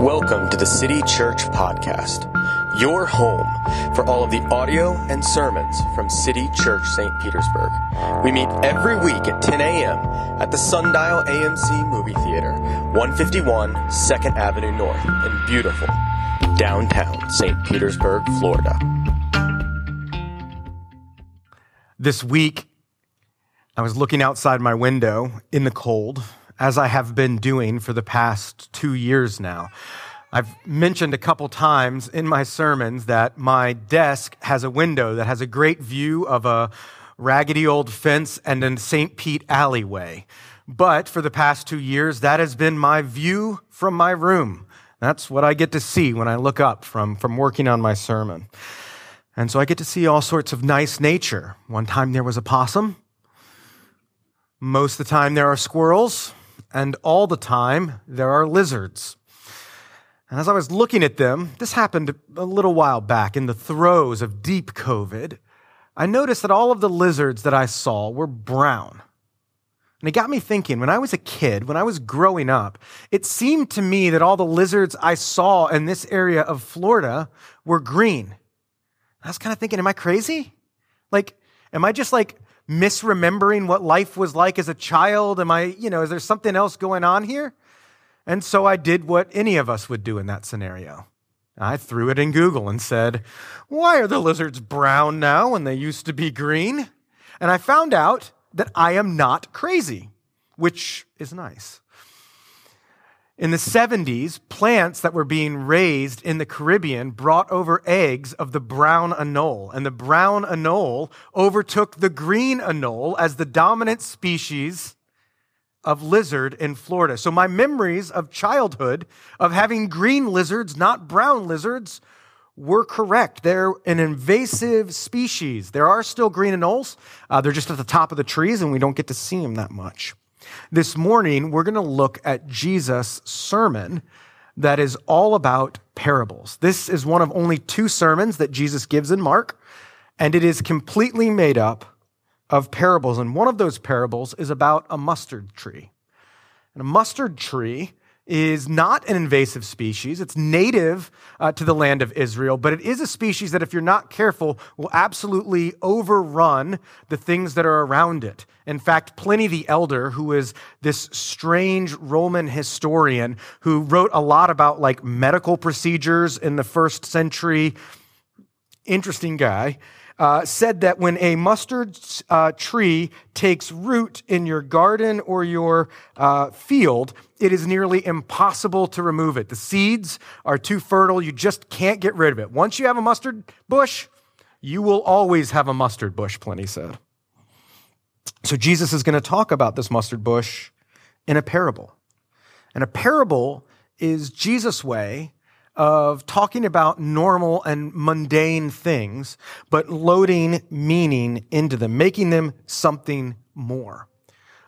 Welcome to the City Church Podcast, your home for all of the audio and sermons from City Church St. Petersburg. We meet every week at 10 a.m. at the Sundial AMC Movie Theater, 151 2nd Avenue North in beautiful downtown St. Petersburg, Florida. This week, I was looking outside my window in the cold as I have been doing for the past two years now. I've mentioned a couple times in my sermons that my desk has a window that has a great view of a raggedy old fence and a St. Pete alleyway. But for the past two years, that has been my view from my room. That's what I get to see when I look up from, from working on my sermon. And so I get to see all sorts of nice nature. One time there was a possum. Most of the time there are squirrels and all the time there are lizards. And as I was looking at them, this happened a little while back in the throes of deep COVID, I noticed that all of the lizards that I saw were brown. And it got me thinking when I was a kid, when I was growing up, it seemed to me that all the lizards I saw in this area of Florida were green. I was kind of thinking, am I crazy? Like, am I just like misremembering what life was like as a child? Am I, you know, is there something else going on here? And so I did what any of us would do in that scenario. I threw it in Google and said, Why are the lizards brown now when they used to be green? And I found out that I am not crazy, which is nice. In the 70s, plants that were being raised in the Caribbean brought over eggs of the brown anole, and the brown anole overtook the green anole as the dominant species of lizard in Florida. So my memories of childhood of having green lizards, not brown lizards, were correct. They're an invasive species. There are still green anoles. Uh, they're just at the top of the trees, and we don't get to see them that much. This morning, we're going to look at Jesus' sermon that is all about parables. This is one of only two sermons that Jesus gives in Mark, and it is completely made up of parables. And one of those parables is about a mustard tree. And a mustard tree is not an invasive species. It's native uh, to the land of Israel, but it is a species that, if you're not careful, will absolutely overrun the things that are around it. In fact, Pliny the Elder, who is this strange Roman historian who wrote a lot about like medical procedures in the first century, interesting guy, uh, said that when a mustard uh, tree takes root in your garden or your uh, field, it is nearly impossible to remove it. The seeds are too fertile, you just can't get rid of it. Once you have a mustard bush, you will always have a mustard bush, Pliny said. So Jesus is going to talk about this mustard bush in a parable. And a parable is Jesus' way of talking about normal and mundane things, but loading meaning into them, making them something more.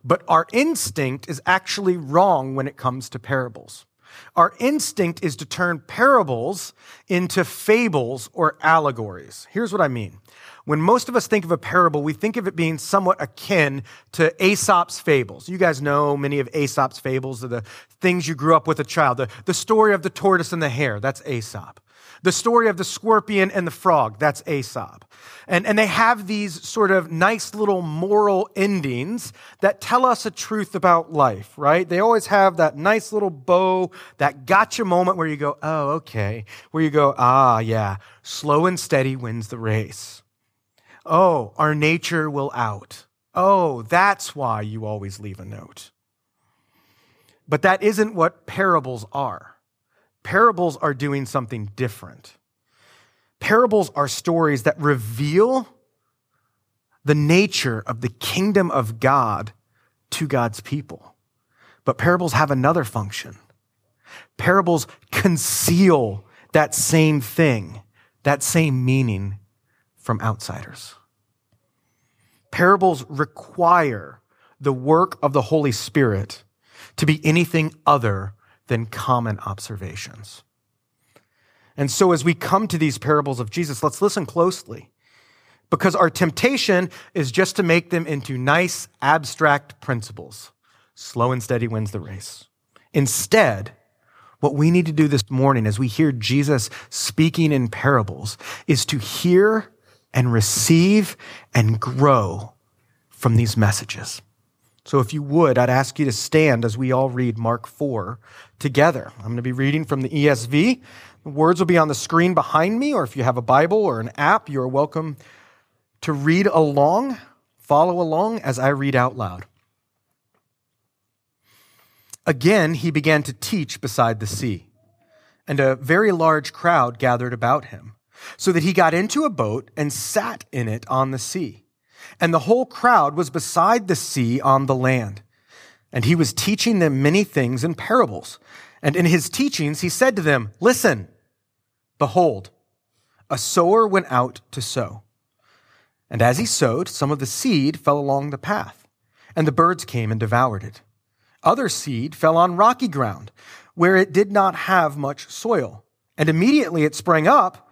But our instinct is actually wrong when it comes to parables. Our instinct is to turn parables into fables or allegories. Here's what I mean. When most of us think of a parable, we think of it being somewhat akin to Aesop's fables. You guys know many of Aesop's fables, are the things you grew up with a child. The, the story of the tortoise and the hare, that's Aesop. The story of the scorpion and the frog, that's Aesop. And, and they have these sort of nice little moral endings that tell us a truth about life, right? They always have that nice little bow, that gotcha moment where you go, oh, okay. Where you go, ah, yeah, slow and steady wins the race. Oh, our nature will out. Oh, that's why you always leave a note. But that isn't what parables are. Parables are doing something different. Parables are stories that reveal the nature of the kingdom of God to God's people. But parables have another function. Parables conceal that same thing, that same meaning from outsiders. Parables require the work of the Holy Spirit to be anything other than common observations. And so, as we come to these parables of Jesus, let's listen closely because our temptation is just to make them into nice, abstract principles. Slow and steady wins the race. Instead, What we need to do this morning as we hear Jesus speaking in parables is to hear and receive and grow from these messages. So if you would, I'd ask you to stand as we all read Mark 4 together. I'm going to be reading from the ESV. The words will be on the screen behind me, or if you have a Bible or an app, you're welcome to read along, follow along as I read out loud. Again, he began to teach beside the sea, and a very large crowd gathered about him, so that he got into a boat and sat in it on the sea. And the whole crowd was beside the sea on the land. And he was teaching them many things in parables. And in his teachings, he said to them, Listen, behold, a sower went out to sow. And as he sowed, some of the seed fell along the path, and the birds came and devoured it. Other seed fell on rocky ground, where it did not have much soil. And immediately it sprang up,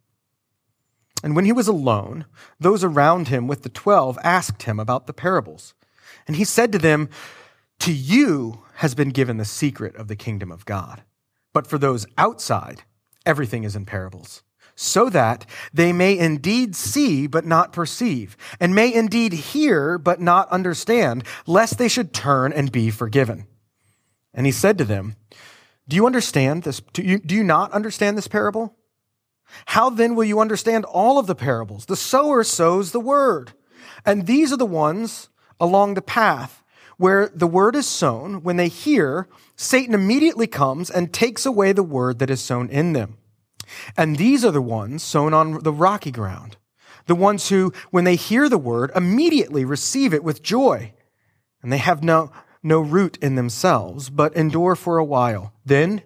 And when he was alone, those around him with the twelve asked him about the parables. And he said to them, To you has been given the secret of the kingdom of God. But for those outside, everything is in parables, so that they may indeed see but not perceive, and may indeed hear but not understand, lest they should turn and be forgiven. And he said to them, do you understand this? Do you, do you not understand this parable? How then will you understand all of the parables? The sower sows the word. And these are the ones along the path where the word is sown. When they hear, Satan immediately comes and takes away the word that is sown in them. And these are the ones sown on the rocky ground. The ones who, when they hear the word, immediately receive it with joy. And they have no, no root in themselves, but endure for a while. Then,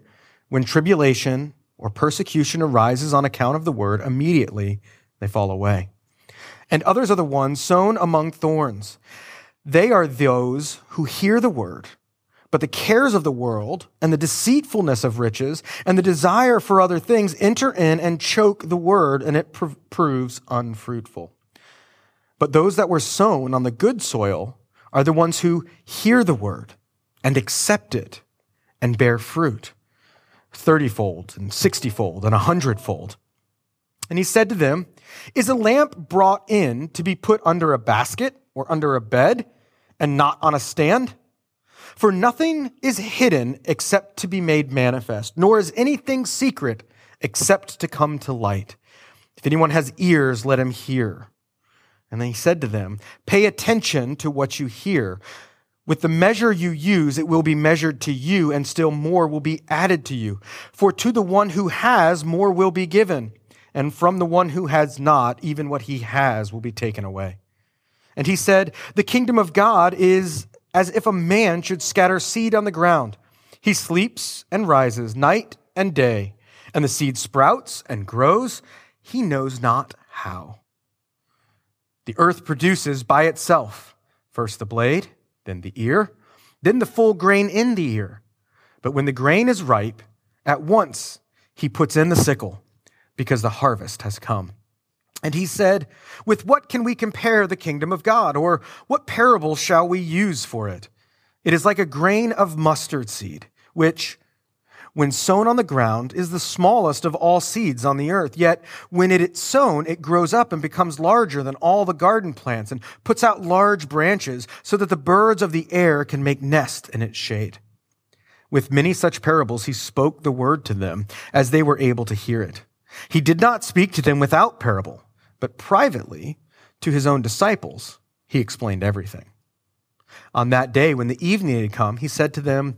when tribulation or persecution arises on account of the word, immediately they fall away. And others are the ones sown among thorns. They are those who hear the word, but the cares of the world and the deceitfulness of riches and the desire for other things enter in and choke the word, and it pr- proves unfruitful. But those that were sown on the good soil, are the ones who hear the word and accept it and bear fruit thirtyfold and sixtyfold and a hundredfold. And he said to them, Is a lamp brought in to be put under a basket or under a bed and not on a stand? For nothing is hidden except to be made manifest, nor is anything secret except to come to light. If anyone has ears, let him hear. And then he said to them, Pay attention to what you hear. With the measure you use, it will be measured to you, and still more will be added to you. For to the one who has, more will be given. And from the one who has not, even what he has will be taken away. And he said, The kingdom of God is as if a man should scatter seed on the ground. He sleeps and rises night and day, and the seed sprouts and grows. He knows not how. The earth produces by itself first the blade, then the ear, then the full grain in the ear. But when the grain is ripe, at once he puts in the sickle, because the harvest has come. And he said, With what can we compare the kingdom of God? Or what parable shall we use for it? It is like a grain of mustard seed, which, when sown on the ground, is the smallest of all seeds on the earth. Yet when it is sown, it grows up and becomes larger than all the garden plants and puts out large branches so that the birds of the air can make nest in its shade. With many such parables, he spoke the word to them as they were able to hear it. He did not speak to them without parable, but privately to his own disciples, he explained everything. On that day, when the evening had come, he said to them,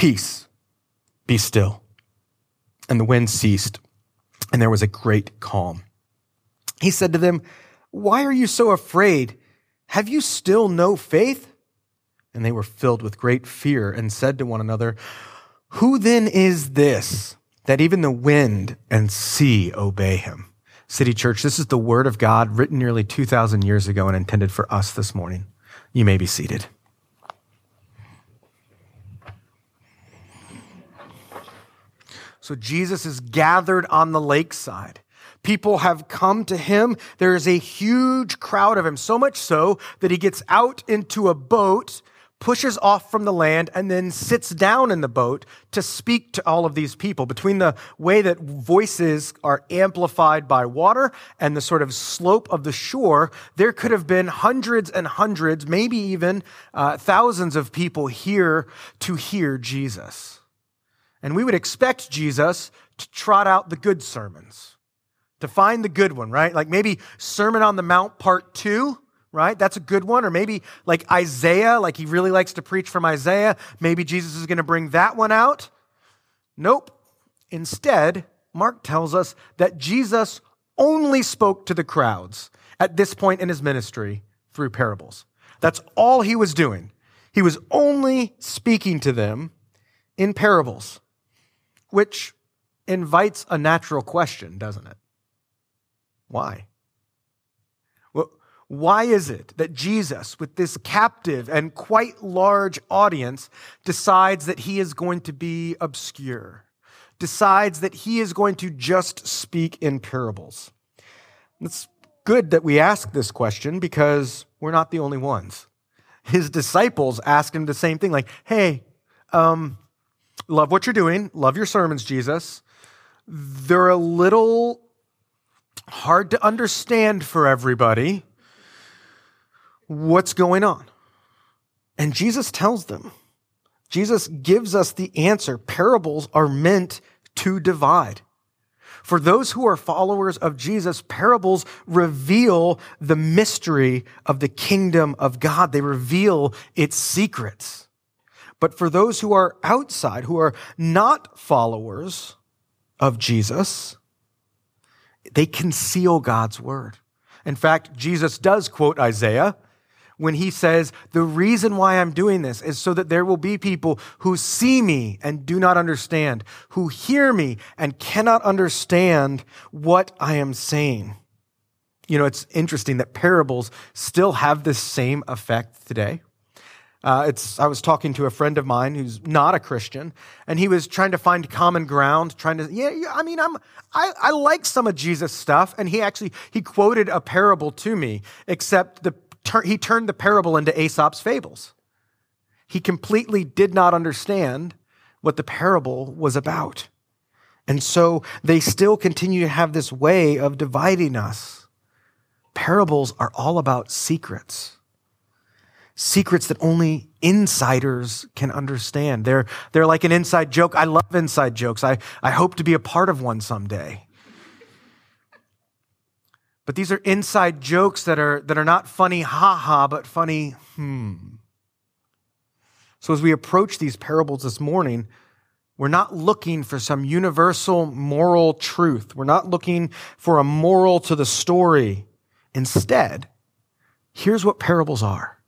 Peace, be still. And the wind ceased, and there was a great calm. He said to them, Why are you so afraid? Have you still no faith? And they were filled with great fear and said to one another, Who then is this that even the wind and sea obey him? City Church, this is the word of God written nearly 2,000 years ago and intended for us this morning. You may be seated. So Jesus is gathered on the lakeside. People have come to him. There is a huge crowd of him, so much so that he gets out into a boat pushes off from the land and then sits down in the boat to speak to all of these people. Between the way that voices are amplified by water and the sort of slope of the shore, there could have been hundreds and hundreds, maybe even uh, thousands of people here to hear Jesus. And we would expect Jesus to trot out the good sermons, to find the good one, right? Like maybe Sermon on the Mount part two right? That's a good one. Or maybe like Isaiah, like he really likes to preach from Isaiah. Maybe Jesus is going to bring that one out. Nope. Instead, Mark tells us that Jesus only spoke to the crowds at this point in his ministry through parables. That's all he was doing. He was only speaking to them in parables, which invites a natural question, doesn't it? Why? Why is it that Jesus, with this captive and quite large audience, decides that he is going to be obscure, decides that he is going to just speak in parables? It's good that we ask this question because we're not the only ones. His disciples ask him the same thing, like, hey, um, love what you're doing, love your sermons, Jesus. They're a little hard to understand for everybody what's going on. And Jesus tells them. Jesus gives us the answer. Parables are meant to divide. For those who are followers of Jesus, parables reveal the mystery of the kingdom of God. They reveal its secrets. But for those who are outside, who are not followers of Jesus, they conceal God's word. In fact, Jesus does quote Isaiah when he says, The reason why I'm doing this is so that there will be people who see me and do not understand, who hear me and cannot understand what I am saying. You know, it's interesting that parables still have this same effect today. Uh, it's, I was talking to a friend of mine who's not a Christian, and he was trying to find common ground, trying to, yeah, yeah I mean, I'm, I, I like some of Jesus' stuff, and he actually, he quoted a parable to me, except the he turned the parable into Aesop's fables. He completely did not understand what the parable was about. And so they still continue to have this way of dividing us. Parables are all about secrets. Secrets that only insiders can understand. They're, they're like an inside joke. I love inside jokes. I, I hope to be a part of one someday. But these are inside jokes that are, that are not funny, ha ha, but funny, hmm. So as we approach these parables this morning, we're not looking for some universal moral truth. We're not looking for a moral to the story. Instead, here's what parables are.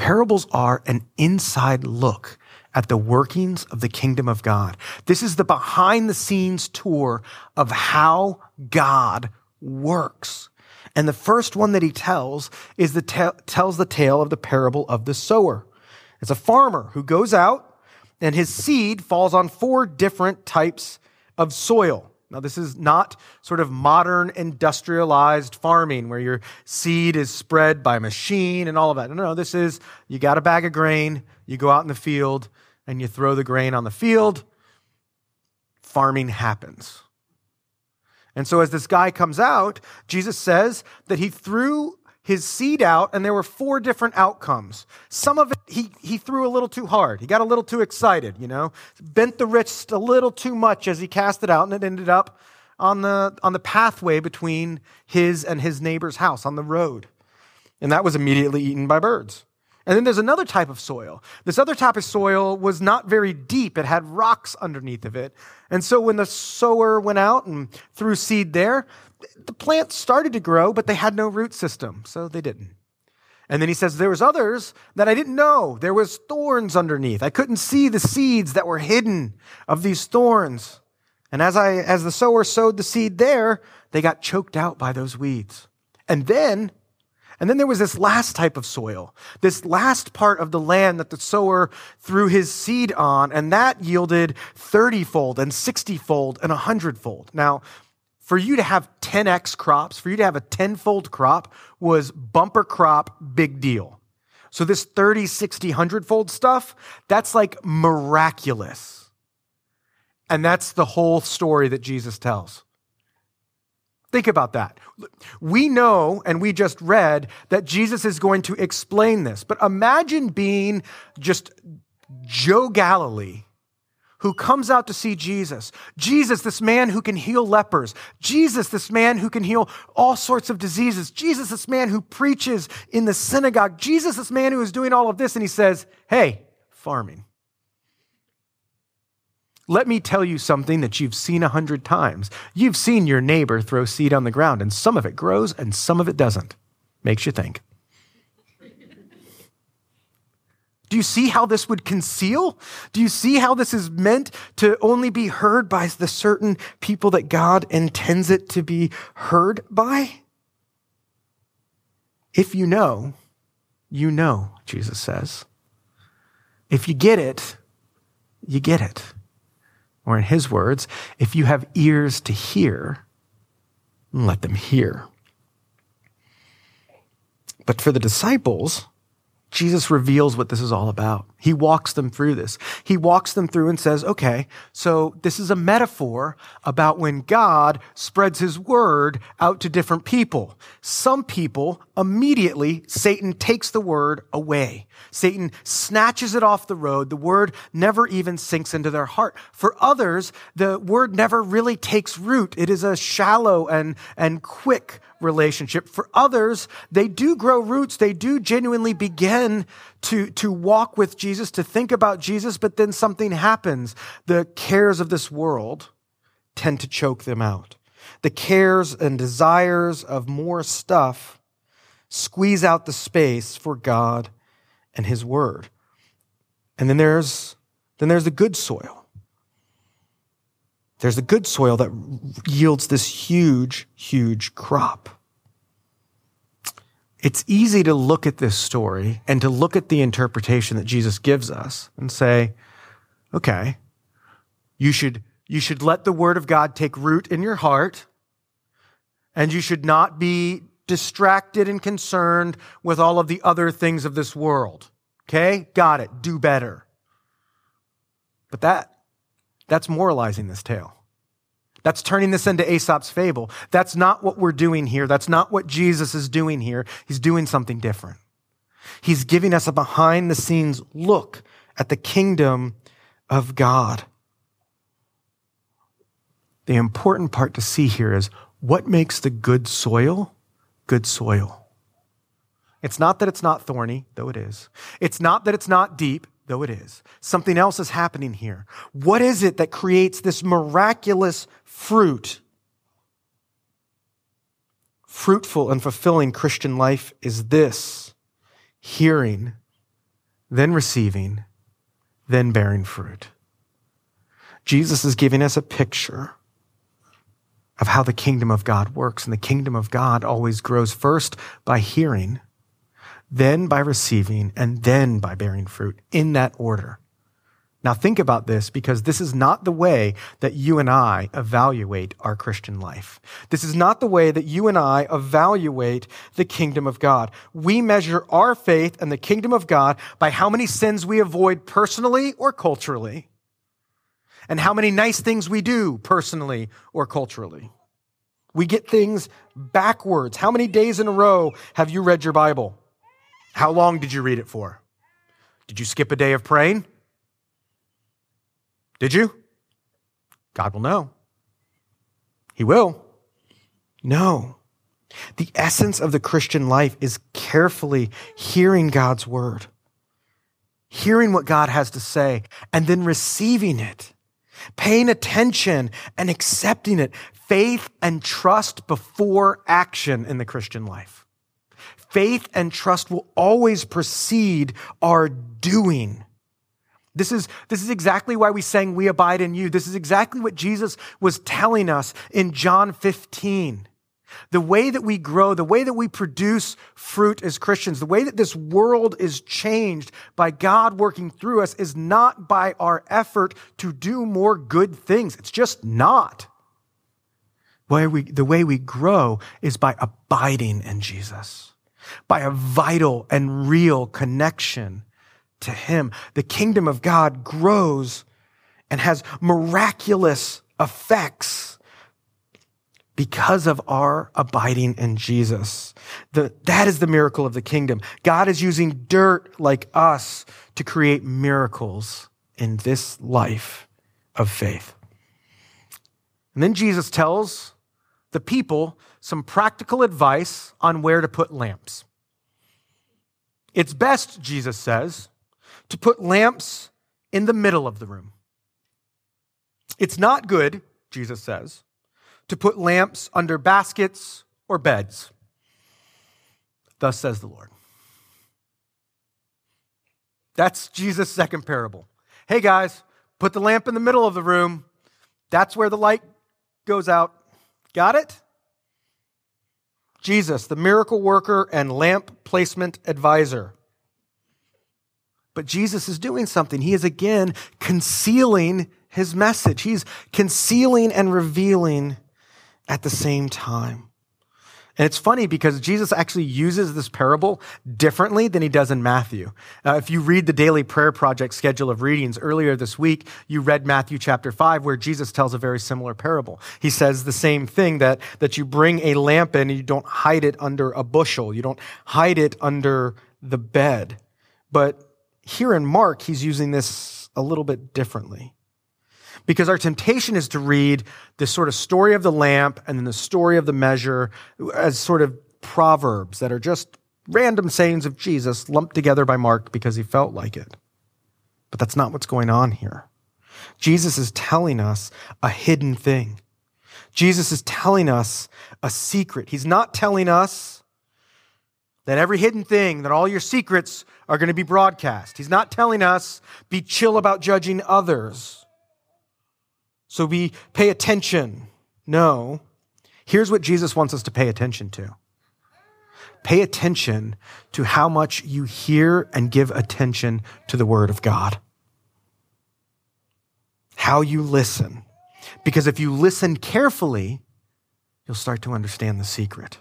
Parables are an inside look at the workings of the kingdom of God. This is the behind the scenes tour of how God works. And the first one that he tells is the te- tells the tale of the parable of the sower. It's a farmer who goes out and his seed falls on four different types of soil. Now, this is not sort of modern industrialized farming where your seed is spread by machine and all of that. No, no, no. this is you got a bag of grain, you go out in the field, and you throw the grain on the field. Farming happens. And so as this guy comes out, Jesus says that he threw his seed out, and there were four different outcomes. Some of it he, he threw a little too hard. He got a little too excited, you know, bent the wrist a little too much as he cast it out, and it ended up on the, on the pathway between his and his neighbor's house on the road. And that was immediately eaten by birds. And then there's another type of soil. This other type of soil was not very deep. It had rocks underneath of it. And so when the sower went out and threw seed there, the plants started to grow, but they had no root system, so they didn't. And then he says, there was others that I didn't know. There was thorns underneath. I couldn't see the seeds that were hidden of these thorns. And as I, as the sower sowed the seed there, they got choked out by those weeds. And then, and then there was this last type of soil, this last part of the land that the sower threw his seed on, and that yielded 30 fold and 60 fold and 100 fold. Now, for you to have 10x crops, for you to have a tenfold crop was bumper crop, big deal. So this 30, 60, 100 fold stuff, that's like miraculous. And that's the whole story that Jesus tells. Think about that. We know, and we just read, that Jesus is going to explain this. But imagine being just Joe Galilee who comes out to see Jesus. Jesus, this man who can heal lepers. Jesus, this man who can heal all sorts of diseases. Jesus, this man who preaches in the synagogue. Jesus, this man who is doing all of this. And he says, Hey, farming. Let me tell you something that you've seen a hundred times. You've seen your neighbor throw seed on the ground, and some of it grows and some of it doesn't. Makes you think. Do you see how this would conceal? Do you see how this is meant to only be heard by the certain people that God intends it to be heard by? If you know, you know, Jesus says. If you get it, you get it. Or in his words, if you have ears to hear, let them hear. But for the disciples, Jesus reveals what this is all about. He walks them through this. He walks them through and says, okay, so this is a metaphor about when God spreads his word out to different people. Some people immediately, Satan takes the word away. Satan snatches it off the road. The word never even sinks into their heart. For others, the word never really takes root. It is a shallow and, and quick relationship. For others, they do grow roots. They do genuinely begin to, to walk with Jesus, to think about Jesus, but then something happens. The cares of this world tend to choke them out. The cares and desires of more stuff squeeze out the space for God and his word. And then there's, then there's the good soil. There's the good soil that yields this huge, huge crop. It's easy to look at this story and to look at the interpretation that Jesus gives us and say, okay, you should, you should let the word of God take root in your heart and you should not be distracted and concerned with all of the other things of this world. Okay? Got it. Do better. But that, that's moralizing this tale. That's turning this into Aesop's fable. That's not what we're doing here. That's not what Jesus is doing here. He's doing something different. He's giving us a behind the scenes look at the kingdom of God. The important part to see here is what makes the good soil good soil. It's not that it's not thorny, though it is. It's not that it's not deep, though it is. Something else is happening here. What is it that creates this miraculous fruit. Fruitful and fulfilling Christian life is this hearing, then receiving, then bearing fruit. Jesus is giving us a picture of how the kingdom of God works. And the kingdom of God always grows first by hearing, then by receiving, and then by bearing fruit in that order. Now think about this because this is not the way that you and I evaluate our Christian life. This is not the way that you and I evaluate the kingdom of God. We measure our faith and the kingdom of God by how many sins we avoid personally or culturally and how many nice things we do personally or culturally. We get things backwards. How many days in a row have you read your Bible? How long did you read it for? Did you skip a day of praying? Did you? God will know. He will. No. The essence of the Christian life is carefully hearing God's word, hearing what God has to say, and then receiving it, paying attention and accepting it. Faith and trust before action in the Christian life. Faith and trust will always precede our doing. This is, this is exactly why we sang, We Abide in You. This is exactly what Jesus was telling us in John 15. The way that we grow, the way that we produce fruit as Christians, the way that this world is changed by God working through us is not by our effort to do more good things. It's just not. Why we, the way we grow is by abiding in Jesus, by a vital and real connection to Him. The kingdom of God grows and has miraculous effects because of our abiding in Jesus. The, that is the miracle of the kingdom. God is using dirt like us to create miracles in this life of faith. And then Jesus tells the people some practical advice on where to put lamps. It's best, Jesus says, to put lamps in the middle of the room. It's not good, Jesus says, to put lamps under baskets or beds. Thus says the Lord. That's Jesus' second parable. Hey guys, put the lamp in the middle of the room. That's where the light goes out. Got it? Jesus, the miracle worker and lamp placement advisor. But Jesus is doing something. He is again concealing his message. He's concealing and revealing at the same time. And it's funny because Jesus actually uses this parable differently than he does in Matthew. Uh, if you read the Daily Prayer Project schedule of readings earlier this week, you read Matthew chapter 5, where Jesus tells a very similar parable. He says the same thing that, that you bring a lamp in and you don't hide it under a bushel, you don't hide it under the bed. But here in Mark, he's using this a little bit differently. Because our temptation is to read this sort of story of the lamp and then the story of the measure as sort of proverbs that are just random sayings of Jesus lumped together by Mark because he felt like it. But that's not what's going on here. Jesus is telling us a hidden thing. Jesus is telling us a secret. He's not telling us that every hidden thing, that all your secrets are going to be broadcast. He's not telling us be chill about judging others. So we pay attention. No. Here's what Jesus wants us to pay attention to. Pay attention to how much you hear and give attention to the Word of God. How you listen. Because if you listen carefully, you'll start to understand the secret.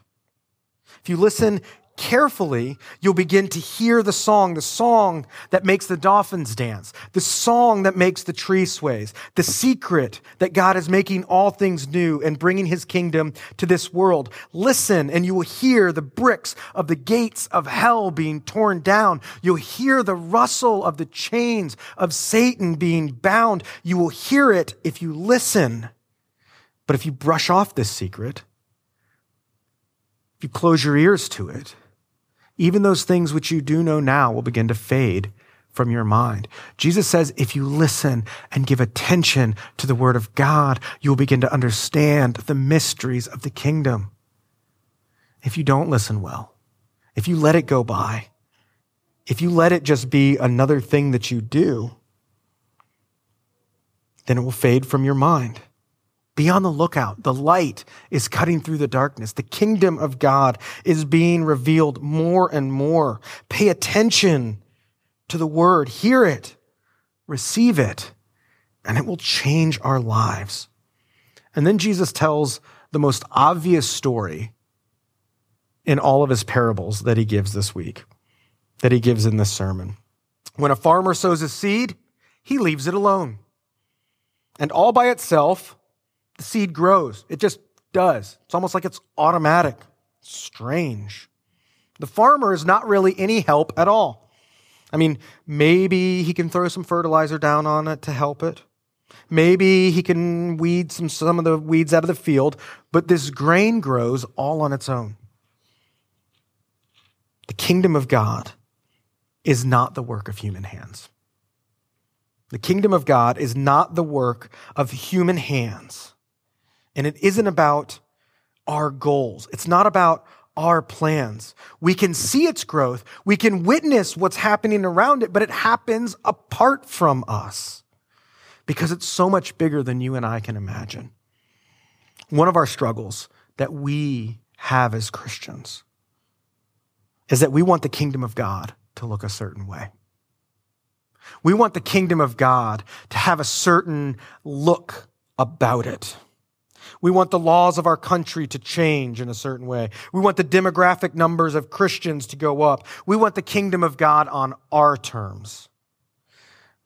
If you listen carefully, you'll begin to hear the song, the song that makes the dolphins dance, the song that makes the tree sways, the secret that God is making all things new and bringing his kingdom to this world. Listen and you will hear the bricks of the gates of hell being torn down. You'll hear the rustle of the chains of Satan being bound. You will hear it if you listen. But if you brush off this secret, if you close your ears to it, even those things which you do know now will begin to fade from your mind. Jesus says, if you listen and give attention to the word of God, you will begin to understand the mysteries of the kingdom. If you don't listen well, if you let it go by, if you let it just be another thing that you do, then it will fade from your mind. Be on the lookout. The light is cutting through the darkness. The kingdom of God is being revealed more and more. Pay attention to the word. Hear it. Receive it. And it will change our lives. And then Jesus tells the most obvious story in all of his parables that he gives this week, that he gives in this sermon. When a farmer sows a seed, he leaves it alone. And all by itself, the seed grows. It just does. It's almost like it's automatic. Strange. The farmer is not really any help at all. I mean, maybe he can throw some fertilizer down on it to help it. Maybe he can weed some, some of the weeds out of the field, but this grain grows all on its own. The kingdom of God is not the work of human hands. The kingdom of God is not the work of human hands. And it isn't about our goals. It's not about our plans. We can see its growth. We can witness what's happening around it, but it happens apart from us because it's so much bigger than you and I can imagine. One of our struggles that we have as Christians is that we want the kingdom of God to look a certain way. We want the kingdom of God to have a certain look about it. We want the laws of our country to change in a certain way. We want the demographic numbers of Christians to go up. We want the kingdom of God on our terms.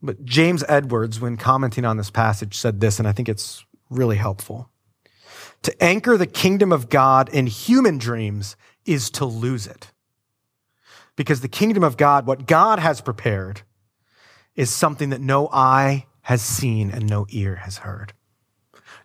But James Edwards, when commenting on this passage, said this, and I think it's really helpful. To anchor the kingdom of God in human dreams is to lose it. Because the kingdom of God, what God has prepared, is something that no eye has seen and no ear has heard.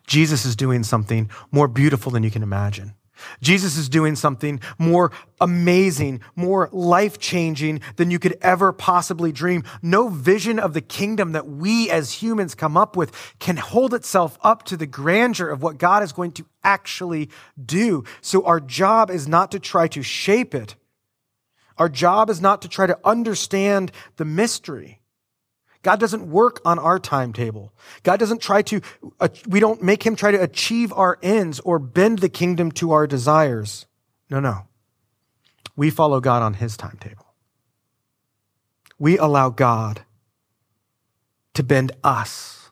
Jesus is doing something more beautiful than you can imagine. Jesus is doing something more amazing, more life changing than you could ever possibly dream. No vision of the kingdom that we as humans come up with can hold itself up to the grandeur of what God is going to actually do. So our job is not to try to shape it. Our job is not to try to understand the mystery. God doesn't work on our timetable. God doesn't try to, uh, we don't make him try to achieve our ends or bend the kingdom to our desires. No, no. We follow God on his timetable. We allow God to bend us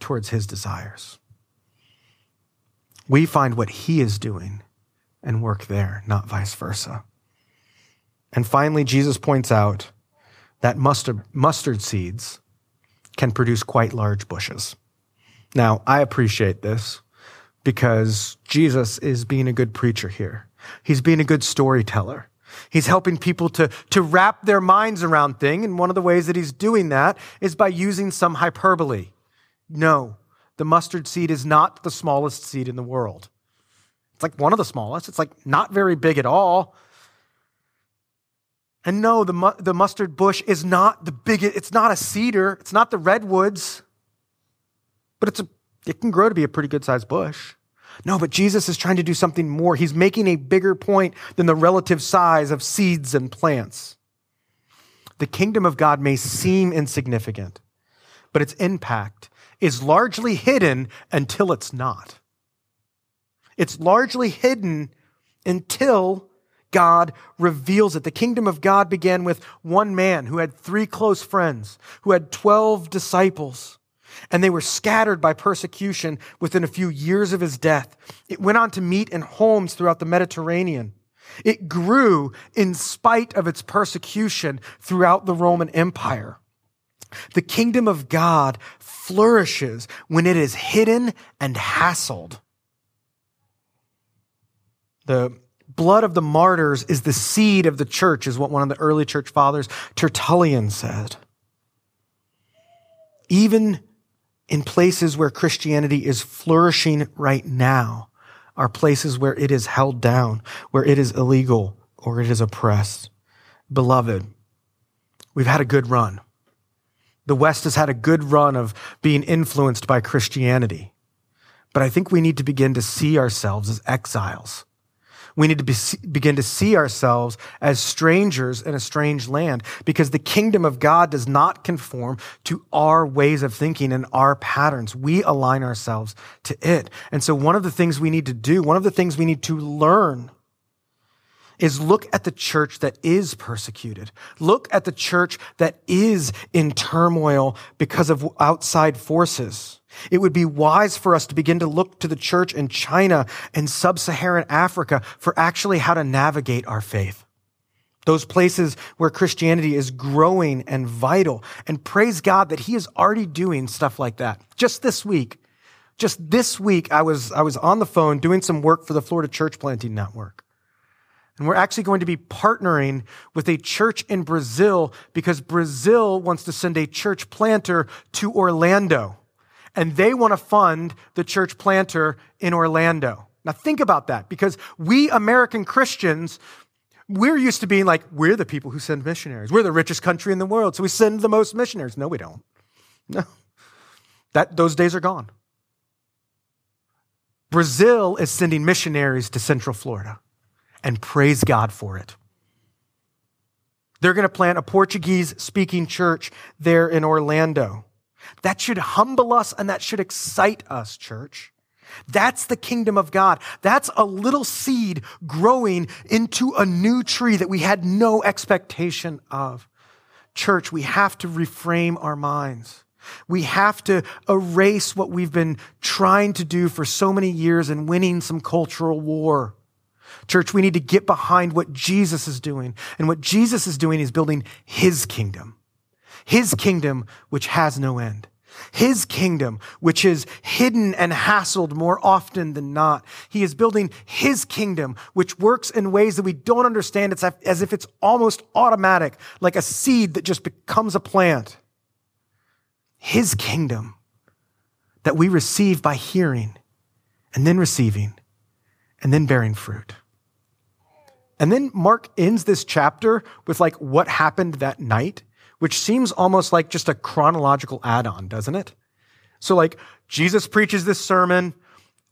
towards his desires. We find what he is doing and work there, not vice versa. And finally, Jesus points out that mustard, mustard seeds can produce quite large bushes. Now, I appreciate this because Jesus is being a good preacher here. He's being a good storyteller. He's helping people to, to wrap their minds around things. And one of the ways that he's doing that is by using some hyperbole. No, the mustard seed is not the smallest seed in the world. It's like one of the smallest. It's like not very big at all. And no, the, mu- the mustard bush is not the biggest, it's not a cedar, it's not the redwoods, but it's a, it can grow to be a pretty good sized bush. No, but Jesus is trying to do something more. He's making a bigger point than the relative size of seeds and plants. The kingdom of God may seem insignificant, but its impact is largely hidden until it's not. It's largely hidden until God reveals it. The kingdom of God began with one man who had three close friends, who had 12 disciples, and they were scattered by persecution within a few years of his death. It went on to meet in homes throughout the Mediterranean. It grew in spite of its persecution throughout the Roman Empire. The kingdom of God flourishes when it is hidden and hassled. The blood of the martyrs is the seed of the church, is what one of the early church fathers, Tertullian, said. Even in places where Christianity is flourishing right now, are places where it is held down, where it is illegal or it is oppressed. Beloved, we've had a good run. The West has had a good run of being influenced by Christianity. But I think we need to begin to see ourselves as exiles we need to be, begin to see ourselves as strangers in a strange land because the kingdom of God does not conform to our ways of thinking and our patterns. We align ourselves to it. And so one of the things we need to do, one of the things we need to learn is look at the church that is persecuted. Look at the church that is in turmoil because of outside forces. It would be wise for us to begin to look to the church in China and sub-Saharan Africa for actually how to navigate our faith. Those places where Christianity is growing and vital. And praise God that He is already doing stuff like that. Just this week, just this week, I was, I was on the phone doing some work for the Florida Church Planting Network. And we're actually going to be partnering with a church in Brazil because Brazil wants to send a church planter to Orlando. And they want to fund the church planter in Orlando. Now think about that because we American Christians, we're used to being like, we're the people who send missionaries. We're the richest country in the world, so we send the most missionaries. No, we don't. No. That, those days are gone. Brazil is sending missionaries to Central Florida, and praise God for it. They're going to plant a Portuguese speaking church there in Orlando. That should humble us and that should excite us, church. That's the kingdom of God. That's a little seed growing into a new tree that we had no expectation of. Church, we have to reframe our minds. We have to erase what we've been trying to do for so many years and winning some cultural war. Church, we need to get behind what Jesus is doing. And what Jesus is doing is building his kingdom. His kingdom, which has no end. His kingdom, which is hidden and hassled more often than not. He is building his kingdom, which works in ways that we don't understand. It's as if it's almost automatic, like a seed that just becomes a plant his kingdom that we receive by hearing and then receiving and then bearing fruit. And then Mark ends this chapter with like what happened that night, which seems almost like just a chronological add on, doesn't it? So, like, Jesus preaches this sermon.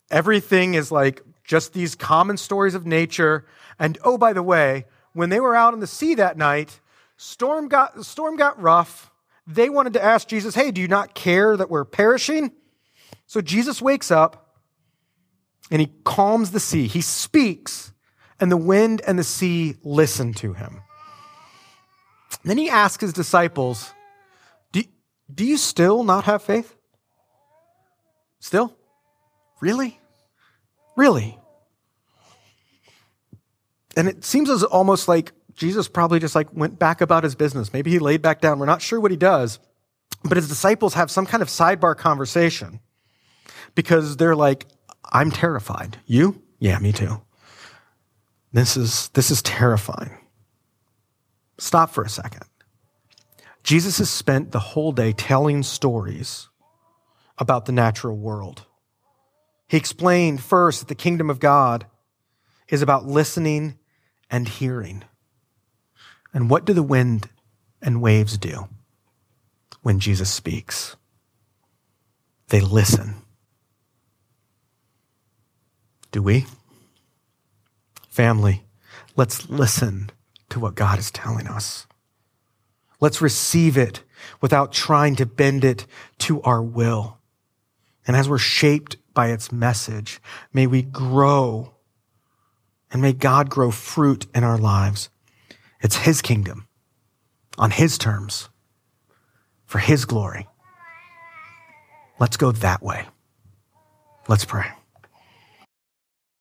Everything is like just these common stories of nature. And oh, by the way, when they were out on the sea that night, storm got, storm got rough they wanted to ask Jesus, Hey, do you not care that we're perishing? So Jesus wakes up and he calms the sea. He speaks, and the wind and the sea listen to him. Then he asks his disciples, do, do you still not have faith? Still? Really? Really? And it seems as almost like Jesus probably just like went back about his business. Maybe he laid back down. We're not sure what he does. But his disciples have some kind of sidebar conversation because they're like, I'm terrified. You? Yeah, me too. This is, this is terrifying. Stop for a second. Jesus has spent the whole day telling stories about the natural world. He explained first that the kingdom of God is about listening and hearing. And what do the wind and waves do when Jesus speaks? They listen. Do we? Family, let's listen to what God is telling us. Let's receive it without trying to bend it to our will. And as we're shaped by its message, may we grow and may God grow fruit in our lives it's His kingdom on His terms for His glory. Let's go that way. Let's pray.